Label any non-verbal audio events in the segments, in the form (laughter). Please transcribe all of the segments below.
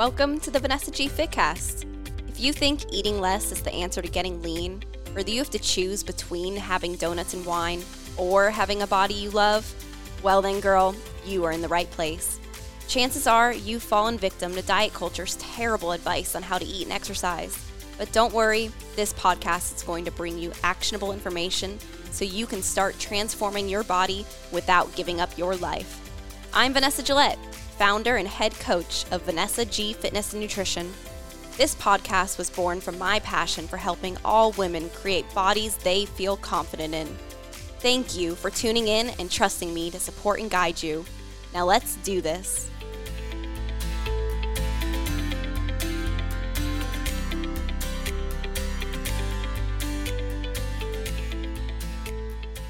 Welcome to the Vanessa G Fitcast. If you think eating less is the answer to getting lean, or that you have to choose between having donuts and wine or having a body you love, well then, girl, you are in the right place. Chances are you've fallen victim to diet culture's terrible advice on how to eat and exercise. But don't worry, this podcast is going to bring you actionable information so you can start transforming your body without giving up your life. I'm Vanessa Gillette, founder and head coach of Vanessa G Fitness and Nutrition. This podcast was born from my passion for helping all women create bodies they feel confident in. Thank you for tuning in and trusting me to support and guide you. Now let's do this.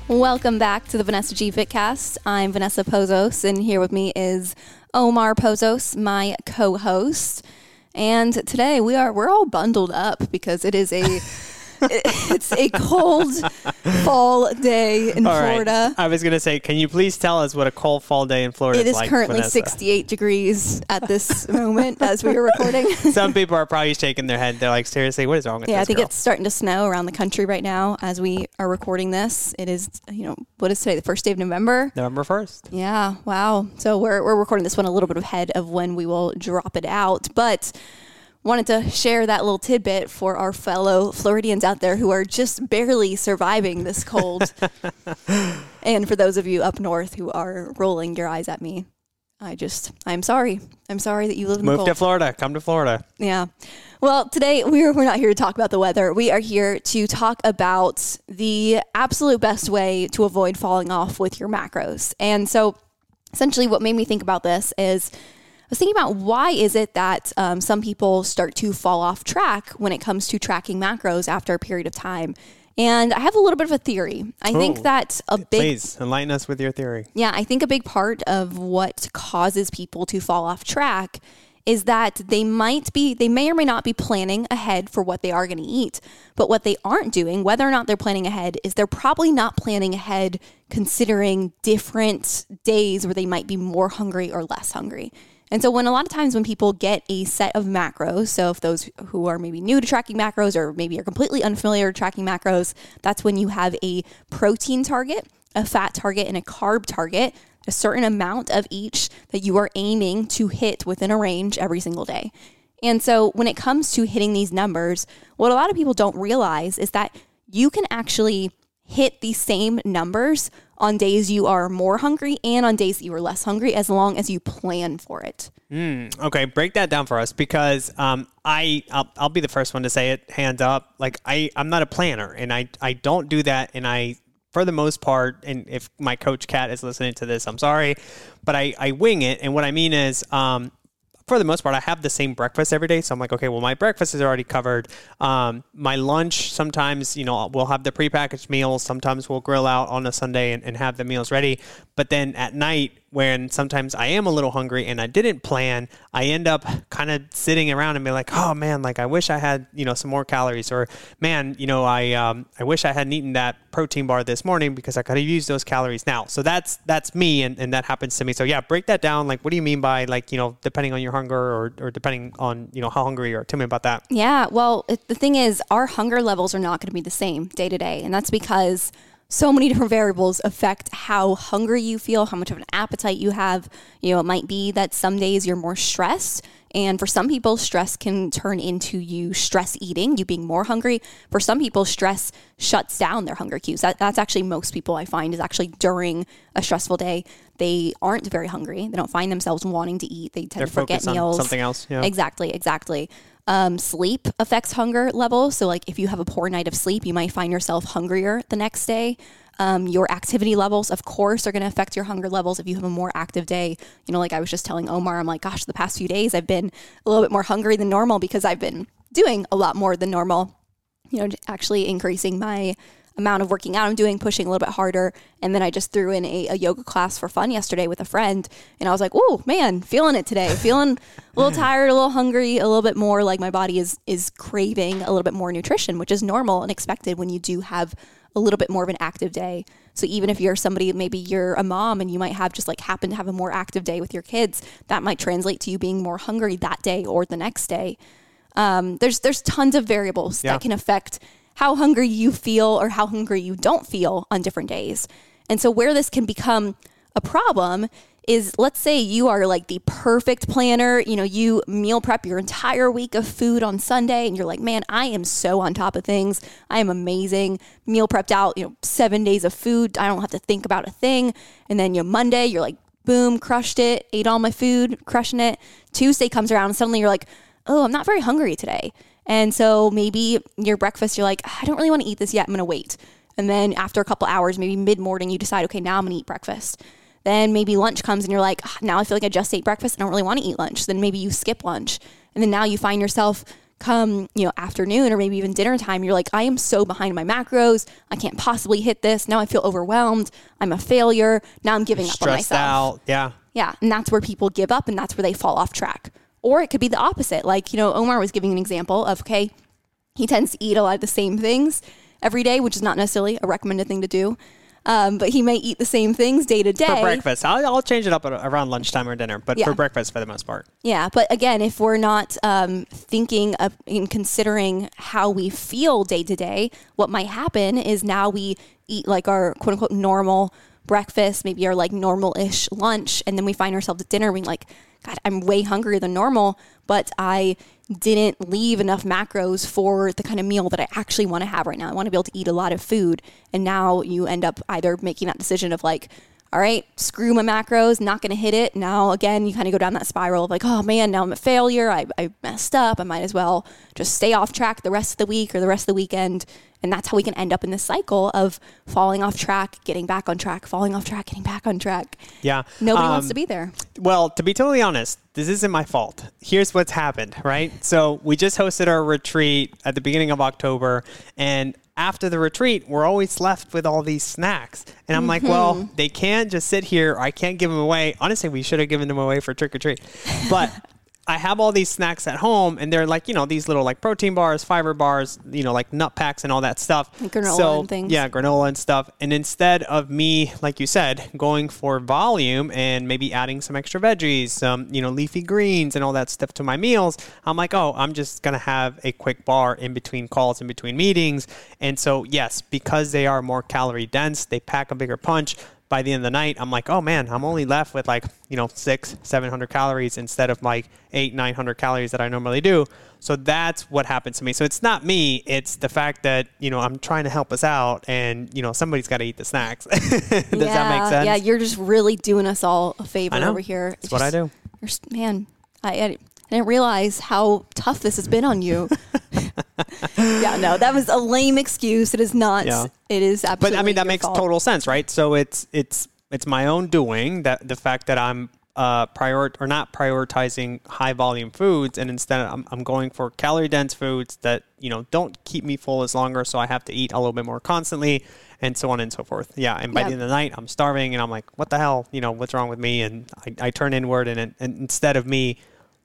Welcome back to the Vanessa G Fitcast. I'm Vanessa Pozos, and here with me is Omar Pozos, my co-host. And today we are we're all bundled up because it is a (laughs) (laughs) it's a cold fall day in All right. Florida. I was going to say, can you please tell us what a cold fall day in Florida It is like? currently Vanessa? 68 degrees at this moment as we are recording. (laughs) Some people are probably shaking their head. They're like, seriously, what is wrong with Yeah, I think girl? it's starting to snow around the country right now as we are recording this. It is, you know, what is today? The first day of November. November 1st. Yeah, wow. So we're, we're recording this one a little bit ahead of when we will drop it out. But wanted to share that little tidbit for our fellow Floridians out there who are just barely surviving this cold. (laughs) and for those of you up north who are rolling your eyes at me, I just, I'm sorry. I'm sorry that you live in the cold. to Florida. Come to Florida. Yeah. Well, today we're, we're not here to talk about the weather. We are here to talk about the absolute best way to avoid falling off with your macros. And so, essentially, what made me think about this is was thinking about why is it that um, some people start to fall off track when it comes to tracking macros after a period of time. And I have a little bit of a theory. I think Ooh. that a big Please enlighten us with your theory. yeah, I think a big part of what causes people to fall off track is that they might be, they may or may not be planning ahead for what they are going to eat. But what they aren't doing, whether or not they're planning ahead, is they're probably not planning ahead considering different days where they might be more hungry or less hungry. And so, when a lot of times when people get a set of macros, so if those who are maybe new to tracking macros or maybe are completely unfamiliar with tracking macros, that's when you have a protein target, a fat target, and a carb target, a certain amount of each that you are aiming to hit within a range every single day. And so, when it comes to hitting these numbers, what a lot of people don't realize is that you can actually hit the same numbers on days you are more hungry and on days that you are less hungry as long as you plan for it. Okay, break that down for us because um, I I'll, I'll be the first one to say it. Hands up, like I I'm not a planner and I I don't do that and I for the most part and if my coach Cat is listening to this, I'm sorry, but I I wing it and what I mean is um for the most part, I have the same breakfast every day. So I'm like, okay, well, my breakfast is already covered. Um, my lunch, sometimes, you know, we'll have the prepackaged meals. Sometimes we'll grill out on a Sunday and, and have the meals ready. But then at night, when sometimes I am a little hungry and I didn't plan, I end up kind of sitting around and be like, oh man, like I wish I had, you know, some more calories or man, you know, I, um, I wish I hadn't eaten that protein bar this morning because I could have used those calories now. So that's, that's me. And, and that happens to me. So yeah, break that down. Like, what do you mean by like, you know, depending on your hunger or, or depending on, you know, how hungry are? Tell me about that. Yeah, well, the thing is, our hunger levels are not going to be the same day to day. And that's because so many different variables affect how hungry you feel, how much of an appetite you have. You know, it might be that some days you're more stressed. And for some people, stress can turn into you stress eating, you being more hungry. For some people, stress shuts down their hunger cues. That, that's actually most people I find is actually during a stressful day, they aren't very hungry. They don't find themselves wanting to eat. They tend They're to forget meals. something else. Yeah. Exactly, exactly. Um, sleep affects hunger levels. So, like, if you have a poor night of sleep, you might find yourself hungrier the next day. Um, your activity levels, of course, are going to affect your hunger levels. If you have a more active day, you know, like I was just telling Omar, I'm like, gosh, the past few days I've been a little bit more hungry than normal because I've been doing a lot more than normal. You know, actually increasing my amount of working out I'm doing, pushing a little bit harder. And then I just threw in a, a yoga class for fun yesterday with a friend. And I was like, oh man, feeling it today. Feeling a little (laughs) tired, a little hungry, a little bit more like my body is is craving a little bit more nutrition, which is normal and expected when you do have a little bit more of an active day. So even if you're somebody, maybe you're a mom and you might have just like happen to have a more active day with your kids, that might translate to you being more hungry that day or the next day. Um, there's there's tons of variables Yeah. that can affect how hungry you feel or how hungry you don't feel on different days. And so where this can become a problem is let's say you are like the perfect planner, you know, you meal prep your entire week of food on Sunday and you're like, "Man, I am so on top of things. I am amazing. Meal prepped out, you know, 7 days of food. I don't have to think about a thing." And then you know, Monday, you're like, "Boom, crushed it. Ate all my food, crushing it." Tuesday comes around and suddenly you're like, "Oh, I'm not very hungry today." And so maybe your breakfast, you're like, I don't really want to eat this yet. I'm going to wait. And then after a couple hours, maybe mid morning, you decide, okay, now I'm going to eat breakfast. Then maybe lunch comes and you're like, "Ah, now I feel like I just ate breakfast. I don't really want to eat lunch. Then maybe you skip lunch. And then now you find yourself come, you know, afternoon or maybe even dinner time, you're like, I am so behind my macros. I can't possibly hit this. Now I feel overwhelmed. I'm a failure. Now I'm giving up on Stressed myself. out. Yeah. Yeah, and that's where people give up and that's where they fall off track. Or it could be the opposite. Like, you know, Omar was giving an example of, okay, he tends to eat a lot of the same things every day, which is not necessarily a recommended thing to do. Um, but he may eat the same things day to day. For breakfast. I'll, I'll change it up around lunchtime or dinner, but Yeah. for breakfast for the most part. Yeah, but again, if we're not um, thinking of in considering how we feel day to day, what might happen is now we eat like our quote unquote normal breakfast, maybe our like normal ish lunch, and then we find ourselves at dinner being like, God, I'm way hungrier than normal, but I didn't leave enough macros for the kind of meal that I actually want to have right now. I want to be able to eat a lot of food. And now you end up either making that decision of like, all right, screw my macros, not going to hit it. Now, again, you kind of go down that spiral of like, oh man, now I'm a failure. I, I messed up. I might as well just stay off track the rest of the week or the rest of the weekend. And that's how we can end up in this cycle of falling off track, getting back on track, falling off track, getting back on track. Yeah. Nobody wants Um, to be there. Well, to be totally honest, this isn't my fault. Here's what's happened, right? So we just hosted our retreat at the beginning of October, and after the retreat, we're always left with all these snacks. And I'm like, well, mm-hmm. they can't just sit here. I can't give them away. Honestly, we should have given them away for trick or treat. But I have all these snacks at home, and they're like, you know, these little like protein bars, fiber bars, you know, like nut packs and all that stuff. Like granola so, and things. Yeah, granola and stuff. And instead of me, like you said, going for volume and maybe adding some extra veggies, some, you know, leafy greens and all that stuff to my meals, I'm like, oh, I'm just going to have a quick bar in between calls, in between meetings. And so, yes, because they are more calorie dense, they pack a bigger punch. By the end of the night, I'm like, oh man, I'm only left with like, you know, six, 700 calories instead of like eight, 900 calories that I normally do. So that's what happens to me. So it's not me. It's the fact that, you know, I'm trying to help us out and, you know, somebody's got to eat the snacks. (laughs) Does that make sense? Yeah, you're just really doing us all a favor over here. That's what I do. You're, man, I, I didn't realize how tough this has been on you. (laughs) yeah, no, that was a lame excuse. It is not. Yeah. It is absolutely. but I mean that makes fault. total sense, right? So it's it's it's my own doing that the fact that I'm uh prior or not prioritizing high volume foods and instead I'm, I'm going for calorie dense foods that you know don't keep me full as longer so I have to eat a little bit more constantly and so on and so forth yeah and by Yeah. the end of the night I'm starving and I'm like what the hell you know what's wrong with me and I, I turn inward and, and instead of me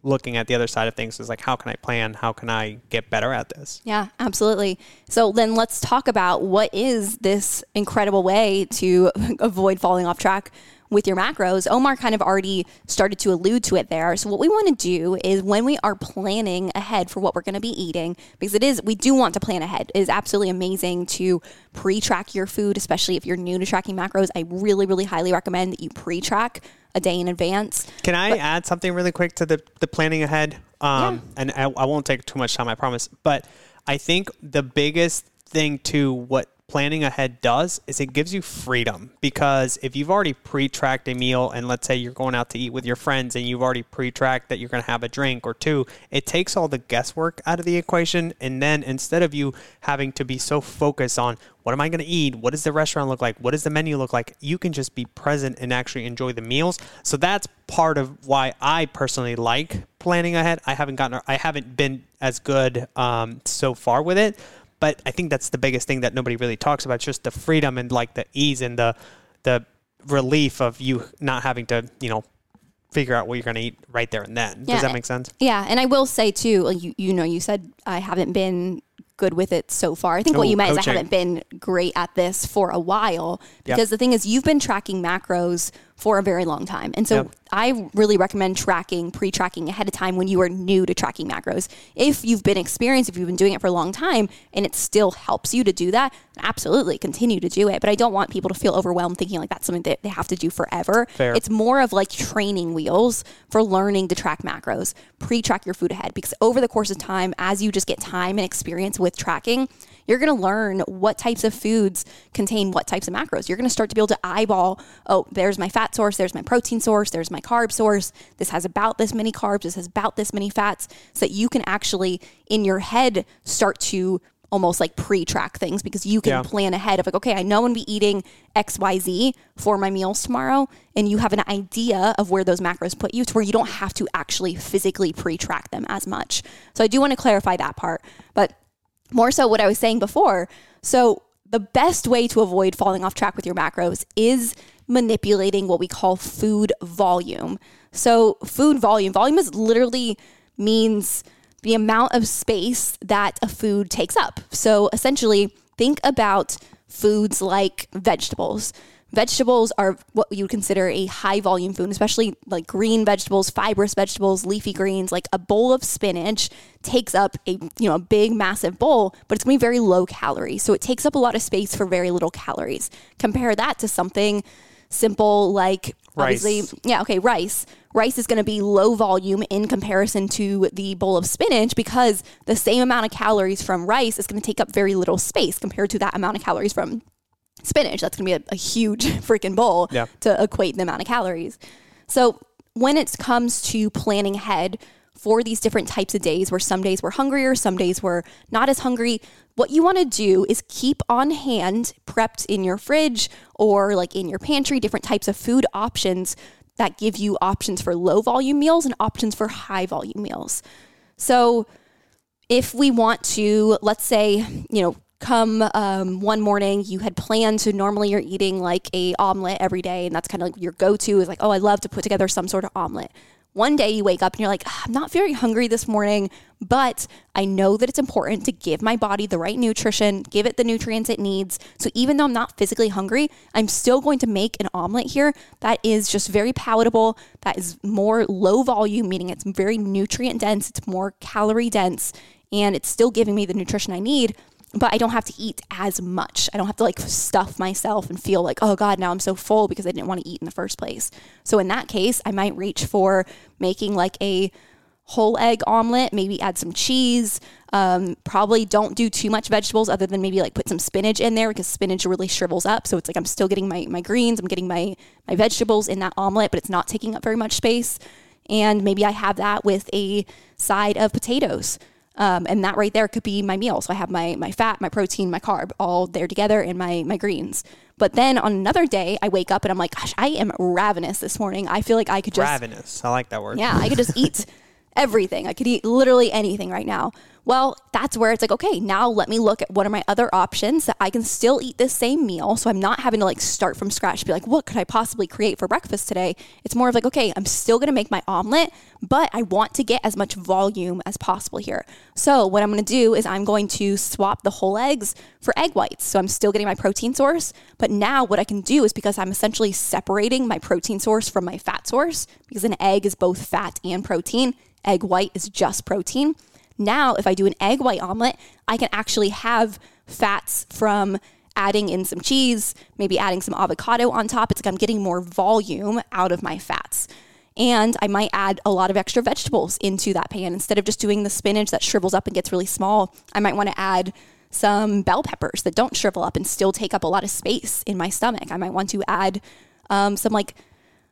looking at the other side of things is like how can I plan how can I get better at this Yeah, absolutely. So then let's talk about what is this incredible way to (laughs) avoid falling off track with your macros. Omar kind of already started to allude to it there. So what we want to do is when we are planning ahead for what we're going to be eating, because it is we do want to plan ahead. It is absolutely amazing to pre-track your food, especially if you're new to tracking macros. I really, really highly recommend that you pre-track a day in advance. Can I add something really quick to the, the planning ahead? Um, And I, I won't take too much time, I promise. But I think the biggest thing to what planning ahead does is it gives you freedom because if you've already pre-tracked a meal and let's say you're going out to eat with your friends and you've already pre-tracked that you're going to have a drink or two it takes all the guesswork out of the equation and then instead of you having to be so focused on what am I going to eat? What does the restaurant look like? What does the menu look like? You can just be present and actually enjoy the meals. So that's part of why I personally like planning ahead. I haven't gotten, I haven't been as good um, so far with it, but I think that's the biggest thing that nobody really talks about. Just the freedom and like the ease and the the relief of you not having to, you know, figure out what you're going to eat right there and then. Yeah, Does that make sense? Yeah, and I will say too, like you you know, you said I haven't been good with it so far. I think what you meant is I haven't been great at this for a while because the thing is you've been tracking macros for a very long time. And so Yep. I really recommend tracking, pre-tracking ahead of time when you are new to tracking macros. If you've been experienced, if you've been doing it for a long time and it still helps you to do that, absolutely continue to do it. But I don't want people to feel overwhelmed thinking like that's something that they have to do forever. Fair. It's more of like training wheels for learning to track macros. Pre-track your food ahead because over the course of time, as you just get time and experience with tracking, you're going to learn what types of foods contain what types of macros. You're going to start to be able to eyeball, oh, there's my fat source, there's my protein source, there's my carb source. This has about this many carbs, this has about this many fats, so that you can actually in your head start to almost like pre-track things because you can Yeah. plan ahead of like, okay, I know I'm gonna be eating XYZ for my meals tomorrow. And you have an idea of where those macros put you to where you don't have to actually physically pre-track them as much. So I do want to clarify that part. But more so what I was saying before. So the best way to avoid falling off track with your macros is manipulating what we call food volume. So food volume, volume is literally means the amount of space that a food takes up. So essentially, think about foods like vegetables. Vegetables are what you would consider a high volume food, especially like green vegetables, fibrous vegetables, leafy greens. Like a bowl of spinach takes up a you know a big massive bowl, but it's going to be very low calorie. So it takes up a lot of space for very little calories. Compare that to something simple like Rice. obviously yeah, okay, rice. Rice is going to be low volume in comparison to the bowl of spinach because the same amount of calories from rice is going to take up very little space compared to that amount of calories from spinach. That's going to be a, a huge (laughs) freaking bowl Yeah. to equate the amount of calories. So when it comes to planning ahead for these different types of days where some days we're hungrier, some days we're not as hungry, what you want to do is keep on hand, prepped in your fridge or like in your pantry, different types of food options that give you options for low volume meals and options for high volume meals. So if we want to, let's say, you know, come um, one morning, you had planned to normally you're eating like a omelet every day, and that's kind of like your go-to is like, oh, I love to put together some sort of omelet. One day you wake up and you're like, "Ah, I'm not very hungry this morning, but I know that it's important to give my body the right nutrition, give it the nutrients it needs. So even though I'm not physically hungry, I'm still going to make an omelet here that is just very palatable, that is more low volume, meaning it's very nutrient dense, it's more calorie dense, and it's still giving me the nutrition I need but I don't have to eat as much. I don't have to like stuff myself and feel like, oh God, now I'm so full because I didn't want to eat in the first place. So in that case, I might reach for making like a whole egg omelet, maybe add some cheese. Um, probably don't do too much vegetables other than maybe like put some spinach in there because spinach really shrivels up. So it's like I'm still getting my, my greens, I'm getting my, my vegetables in that omelet, but it's not taking up very much space. And maybe I have that with a side of potatoes. Um, and that right there could be my meal. So I have my my fat, my protein, my carb all there together in my my greens. But then on another day, I wake up and I'm like, gosh, I am ravenous this morning. I feel like I could just Ravenous. I like that word. yeah, I could just (laughs) eat everything. I could eat literally anything right now. Well, that's where it's like, okay, now let me look at what are my other options that I can still eat this same meal. So I'm not having to like start from scratch, be like, what could I possibly create for breakfast today? It's more of like, okay, I'm still gonna make my omelet, but I want to get as much volume as possible here. So what I'm gonna do is I'm going to swap the whole eggs for egg whites. So I'm still getting my protein source, but now what I can do is because I'm essentially separating my protein source from my fat source, because an egg is both fat and protein, egg white is just protein. Now, if I do an egg white omelet, I can actually have fats from adding in some cheese, maybe adding some avocado on top. It's like I'm getting more volume out of my fats. And I might add a lot of extra vegetables into that pan. Instead of just doing the spinach that shrivels up and gets really small, I might want to add some bell peppers that don't shrivel up and still take up a lot of space in my stomach. I might want to add um, some like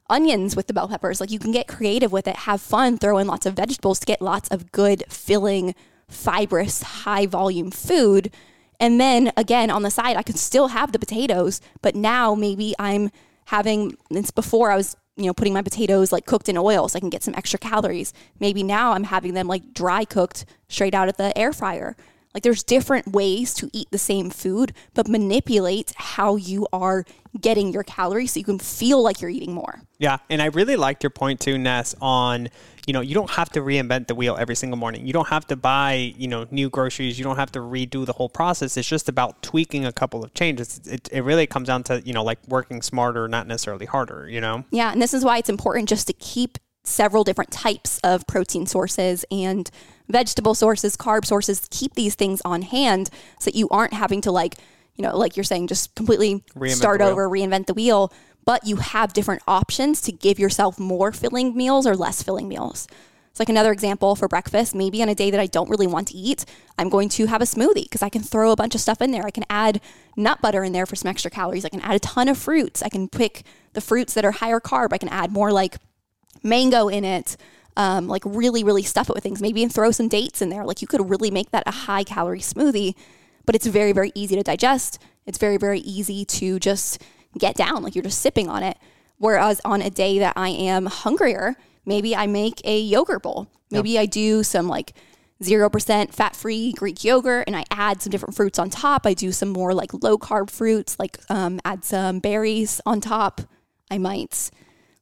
onions with the bell peppers. Like you can get creative with it, have fun, throw in lots of vegetables to get lots of good, filling, fibrous, high volume food. And then again, on the side, I could still have the potatoes, but now maybe I'm having, it's before I was, you know, putting my potatoes like cooked in oil so I can get some extra calories. Maybe now I'm having them like dry cooked straight out of the air fryer. Like there's different ways to eat the same food, but manipulate how you are getting your calories so you can feel like you're eating more. Yeah, and I really liked your point too, Ness, on you know, you don't have to reinvent the wheel every single morning. You don't have to buy, you know, new groceries. You don't have to redo the whole process. It's just about tweaking a couple of changes. It, it really comes down to, you know, like working smarter, not necessarily harder, you know? Yeah, and this is why it's important just to keep several different types of protein sources and vegetable sources, carb sources. Keep these things on hand so that you aren't having to like, you know, like you're saying, just completely Reinvent start over, reinvent the wheel. But you have different options to give yourself more filling meals or less filling meals. It's like another example for breakfast. Maybe on a day that I don't really want to eat, I'm going to have a smoothie because I can throw a bunch of stuff in there. I can add nut butter in there for some extra calories. I can add a ton of fruits. I can pick the fruits that are higher carb. I can add more like mango in it. Um, like really, really stuff it with things. Maybe throw some dates in there. Like you could really make that a high calorie smoothie, but it's very, very easy to digest. It's very, very easy to just get down. Like you're just sipping on it. Whereas on a day that I am hungrier, maybe I make a yogurt bowl. Maybe I do some like 0% fat free Greek yogurt and I add some different fruits on top. I do some more like low carb fruits, like um, add some berries on top. I might,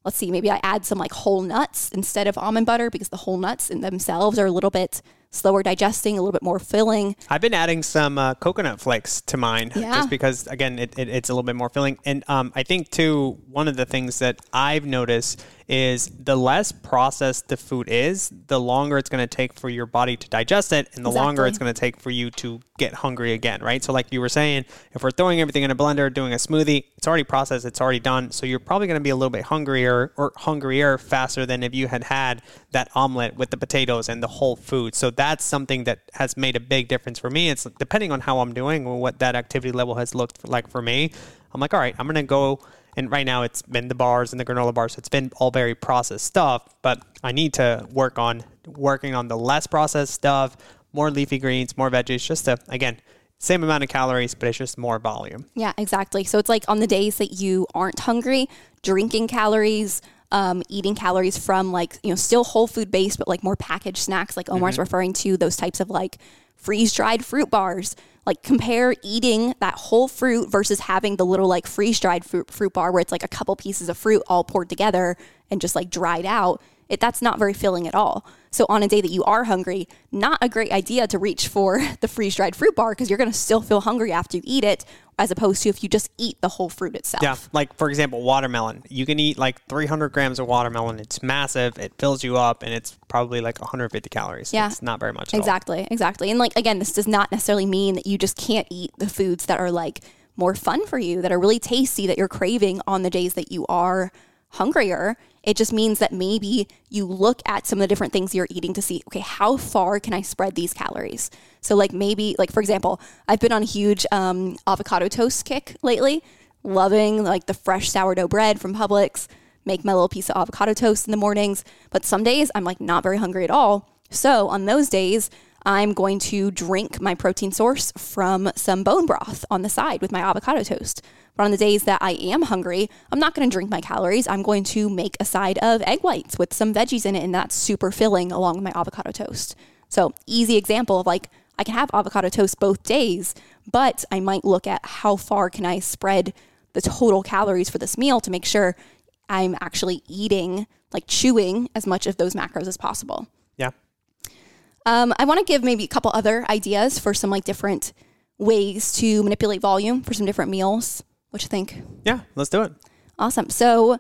let's see, maybe I add some like whole nuts instead of almond butter because the whole nuts in themselves are a little bit slower digesting, a little bit more filling. I've been adding some uh, coconut flakes to mine Yeah. just because, again, it, it, it's a little bit more filling. And um, I think, too, one of the things that I've noticed is the less processed the food is, the longer it's going to take for your body to digest it, and the longer it's going to take for you to get hungry again, right? So, like you were saying, if we're throwing everything in a blender, doing a smoothie, it's already processed, it's already done. So, you're probably going to be a little bit hungrier or hungrier faster than if you had had that omelet with the potatoes and the whole food. So, that's something that has made a big difference for me. It's depending on how I'm doing or what that activity level has looked like for me. I'm like, all right, I'm going to go. And right now it's been the bars and the granola bars. It's been all very processed stuff, but I need to work on working on the less processed stuff, more leafy greens, more veggies, just to, again, same amount of calories, but it's just more volume. Yeah, exactly. So it's like on the days that you aren't hungry, drinking calories, um, eating calories from like, you know, still whole food based, but like more packaged snacks, like Omar's referring to, those types of like freeze dried fruit bars. Like compare eating that whole fruit versus having the little like freeze dried fruit, fruit bar where it's like a couple pieces of fruit all poured together and just like dried out. It, that's not very filling at all. So on a day that you are hungry, not a great idea to reach for (laughs) the freeze dried fruit bar because you're going to still feel hungry after you eat it, as opposed to if you just eat the whole fruit itself. Yeah, like for example, watermelon. You can eat like 300 grams of watermelon. It's massive. It fills you up, and it's probably like 150 calories. Yeah. it's not very much. At all. Exactly, exactly. And like again, this does not necessarily mean that you just can't eat the foods that are like more fun for you, that are really tasty, that you're craving on the days that you are hungrier. It just means that maybe you look at some of the different things you're eating to see, okay, how far can I spread these calories? So like maybe like for example, I've been on a huge um, avocado toast kick lately, loving like the fresh sourdough bread from Publix. Make my little piece of avocado toast in the mornings, but some days I'm like not very hungry at all. So on those days, I'm going to drink my protein source from some bone broth on the side with my avocado toast. But on the days that I am hungry, I'm not going to drink my calories. I'm going to make a side of egg whites with some veggies in it, and that's super filling along with my avocado toast. So, easy example of like, I can have avocado toast both days, but I might look at how far can I spread the total calories for this meal to make sure I'm actually eating, like chewing as much of those macros as possible. Yeah. Um, I want to give maybe a couple other ideas for some like different ways to manipulate volume for some different meals. What you think? Yeah. Let's do it. Awesome. So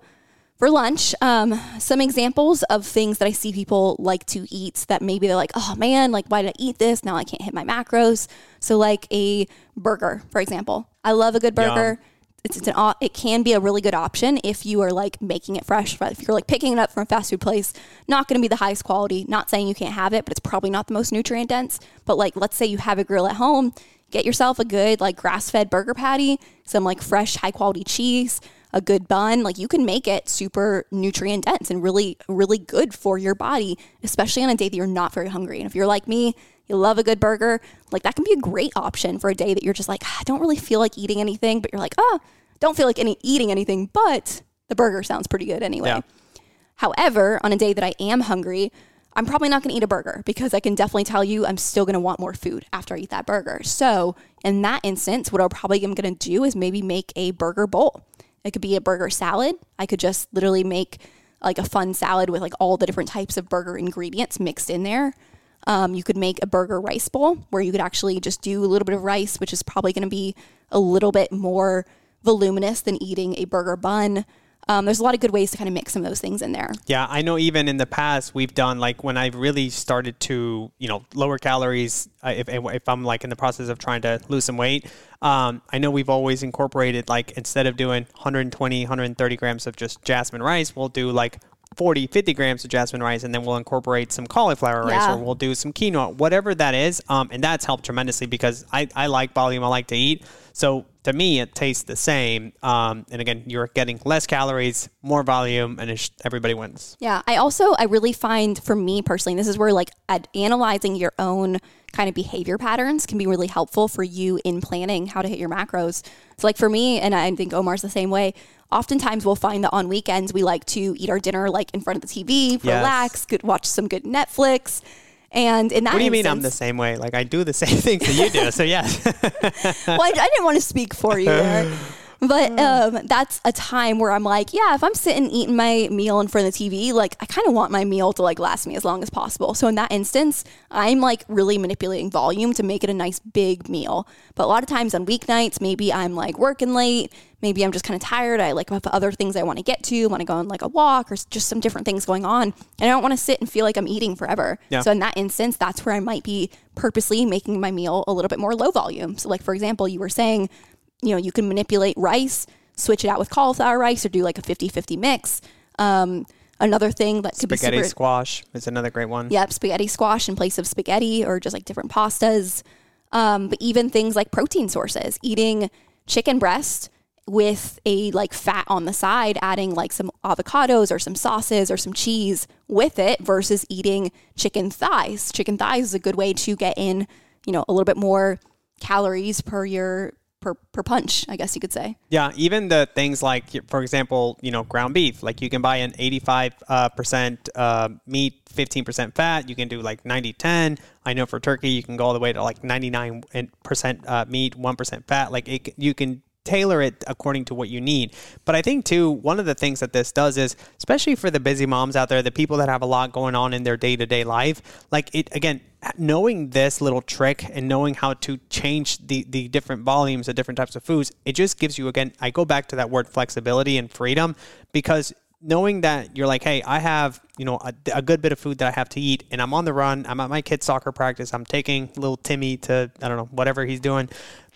for lunch, um, some examples of things that I see people like to eat that maybe they're like, oh man, like why did I eat this? Now I can't hit my macros. So like a burger, for example. I love a good burger. Yum. It's, it's an it can be a really good option if you are like making it fresh. But if you're like picking it up from a fast food place, not going to be the highest quality. Not saying you can't have it, but it's probably not the most nutrient dense. But like, let's say you have a grill at home, get yourself a good like grass fed burger patty, some like fresh high quality cheese, a good bun. Like you can make it super nutrient dense and really, really good for your body, especially on a day that you're not very hungry. And if you're like me, you love a good burger, like that can be a great option for a day that you're just like, "Ah, I don't really feel like eating anything, but you're like, oh, don't feel like any eating anything, but the burger sounds pretty good anyway. Yeah. However, on a day that I am hungry, I'm probably not going to eat a burger because I can definitely tell you I'm still going to want more food after I eat that burger. So, in that instance, what I probably am going to do is maybe make a burger bowl. It could be a burger salad. I could just literally make like a fun salad with like all the different types of burger ingredients mixed in there. Um, you could make a burger rice bowl where you could actually just do a little bit of rice, which is probably going to be a little bit more voluminous than eating a burger bun. Um, there's a lot of good ways to kind of mix some of those things in there. Yeah, I know. Even in the past, we've done like when I've really started to, you know, lower calories. If, if I'm like in the process of trying to lose some weight, um, I know we've always incorporated like instead of doing 120, 130 grams of just jasmine rice, we'll do like 40, 50 grams of jasmine rice, and then we'll incorporate some cauliflower rice Yeah. or we'll do some quinoa, whatever that is. Um, and that's helped tremendously because I, I like volume, I like to eat. So to me, it tastes the same. Um, and again, you're getting less calories, more volume, and it's, everybody wins. Yeah, I also I really find for me personally, this is where like at analyzing your own kind of behavior patterns can be really helpful for you in planning how to hit your macros. So like for me, and I think Omar's the same way. Oftentimes we'll find that on weekends we like to eat our dinner like in front of the TV, Yes. relax, good watch some good Netflix. And in that What do you mean I'm the same way? Like I do the same (laughs) things that you do. So yes. well, I, I didn't want to speak for you (laughs) there. But um, that's a time where I'm like, yeah, if I'm sitting eating my meal in front of the TV, like I kind of want my meal to like last me as long as possible. So in that instance, I'm like really manipulating volume to make it a nice big meal. But a lot of times on weeknights, maybe I'm like working late, maybe I'm just kind of tired. I like have other things I want to get to, want to go on like a walk or just some different things going on, and I don't want to sit and feel like I'm eating forever. Yeah. So in that instance, that's where I might be purposely making my meal a little bit more low volume. So like for example, you were saying you know, you can manipulate rice, switch it out with cauliflower rice, or do like a 50 50 mix. Um, another thing that could Spaghetti be super. squash is another great one. Yep, spaghetti squash in place of spaghetti, or just like different pastas. Um, but even things like protein sources, eating chicken breast with a like fat on the side, adding like some avocados or some sauces or some cheese with it versus eating chicken thighs. Chicken thighs is a good way to get in, you know, a little bit more calories per your per, per punch, I guess you could say. Yeah, even the things like, for example, you know, ground beef. Like you can buy an 85 uh, percent, uh, meat, 15% fat. You can do like 90 10. I know for turkey, you can go all the way to like 99% uh, meat, 1% fat. Like it, you can tailor it according to what you need. But I think too, one of the things that this does is, especially for the busy moms out there, the people that have a lot going on in their day to day life, like it again, knowing this little trick and knowing how to change the the different volumes of different types of foods, it just gives you again. I go back to that word flexibility and freedom because knowing that you're like, hey, I have you know a, a good bit of food that I have to eat, and I'm on the run. I'm at my kid's soccer practice. I'm taking little Timmy to I don't know whatever he's doing.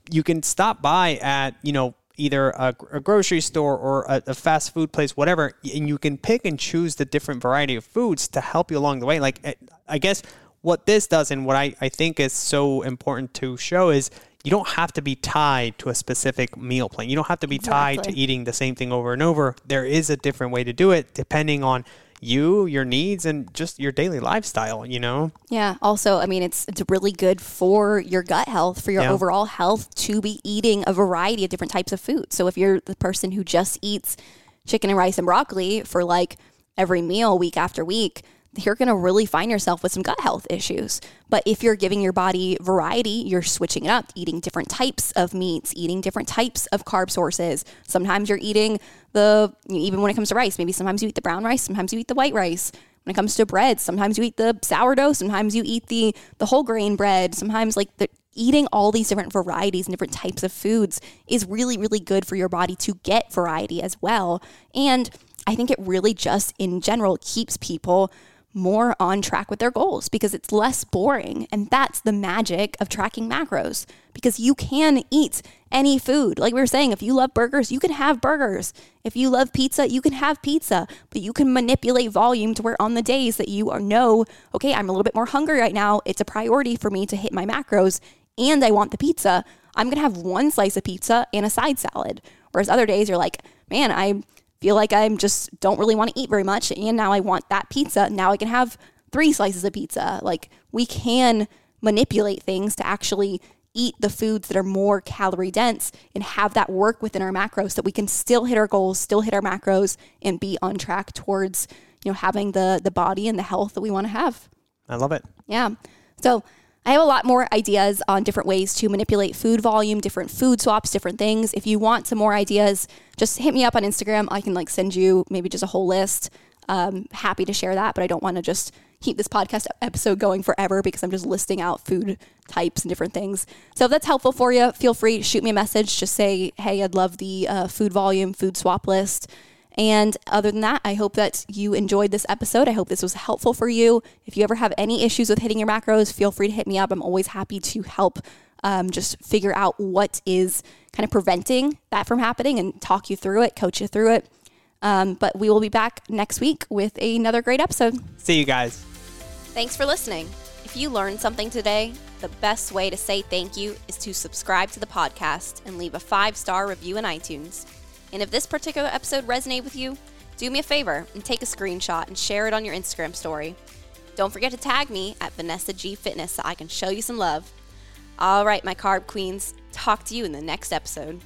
You can stop by at you know either a, a grocery store or a, a fast food place, whatever, and you can pick and choose the different variety of foods to help you along the way. Like eh, I guess what this does and what I, I think is so important to show is you don't have to be tied to a specific meal plan. You don't have to be tied to eating the same thing over and over. There is a different way to do it depending on you, your needs, and just your daily lifestyle, you know? Yeah. Also, I mean, it's it's really good for your gut health, for your Yeah. overall health, to be eating a variety of different types of food. So if you're the person who just eats chicken and rice and broccoli for like every meal week after week, you're going to really find yourself with some gut health issues. But if you're giving your body variety, you're switching it up, eating different types of meats, eating different types of carb sources. Sometimes you're eating the, even when it comes to rice, maybe sometimes you eat the brown rice, sometimes you eat the white rice. When it comes to bread, sometimes you eat the sourdough, sometimes you eat the the whole grain bread, sometimes like the eating all these different varieties and different types of foods is really really good for your body to get variety as well. And I think it really just in general keeps people more on track with their goals because it's less boring. And that's the magic of tracking macros because you can eat any food. Like we were saying, if you love burgers, you can have burgers. If you love pizza, you can have pizza, but you can manipulate volume to where on the days that you are know, okay, I'm a little bit more hungry right now, it's a priority for me to hit my macros and I want the pizza. I'm going to have one slice of pizza and a side salad. Whereas other days you're like, man, I feel like I'm just don't really want to eat very much and now I want that pizza. Now I can have three slices of pizza. Like we can manipulate things to actually eat the foods that are more calorie dense and have that work within our macros so that we can still hit our goals, still hit our macros and be on track towards, you know having the the body and the health that we want to have. I love it. Yeah. So I have a lot more ideas on different ways to manipulate food volume, different food swaps, different things. If you want some more ideas, just hit me up on Instagram. I can like send you maybe just a whole list. Um, happy to share that, but I don't want to just keep this podcast episode going forever because I'm just listing out food types and different things. So if that's helpful for you, feel free to shoot me a message. Just say, hey, I'd love the uh, food volume, food swap list. And other than that, I hope that you enjoyed this episode. I hope this was helpful for you. If you ever have any issues with hitting your macros, feel free to hit me up. I'm always happy to help um, just figure out what is kind of preventing that from happening and talk you through it, coach you through it. Um, but we will be back next week with another great episode. See you guys. Thanks for listening. If you learned something today, the best way to say thank you is to subscribe to the podcast and leave a five star review in iTunes. And if this particular episode resonated with you, do me a favor and take a screenshot and share it on your Instagram story. Don't forget to tag me at Vanessa G Fitness so I can show you some love. All right, my carb queens, talk to you in the next episode.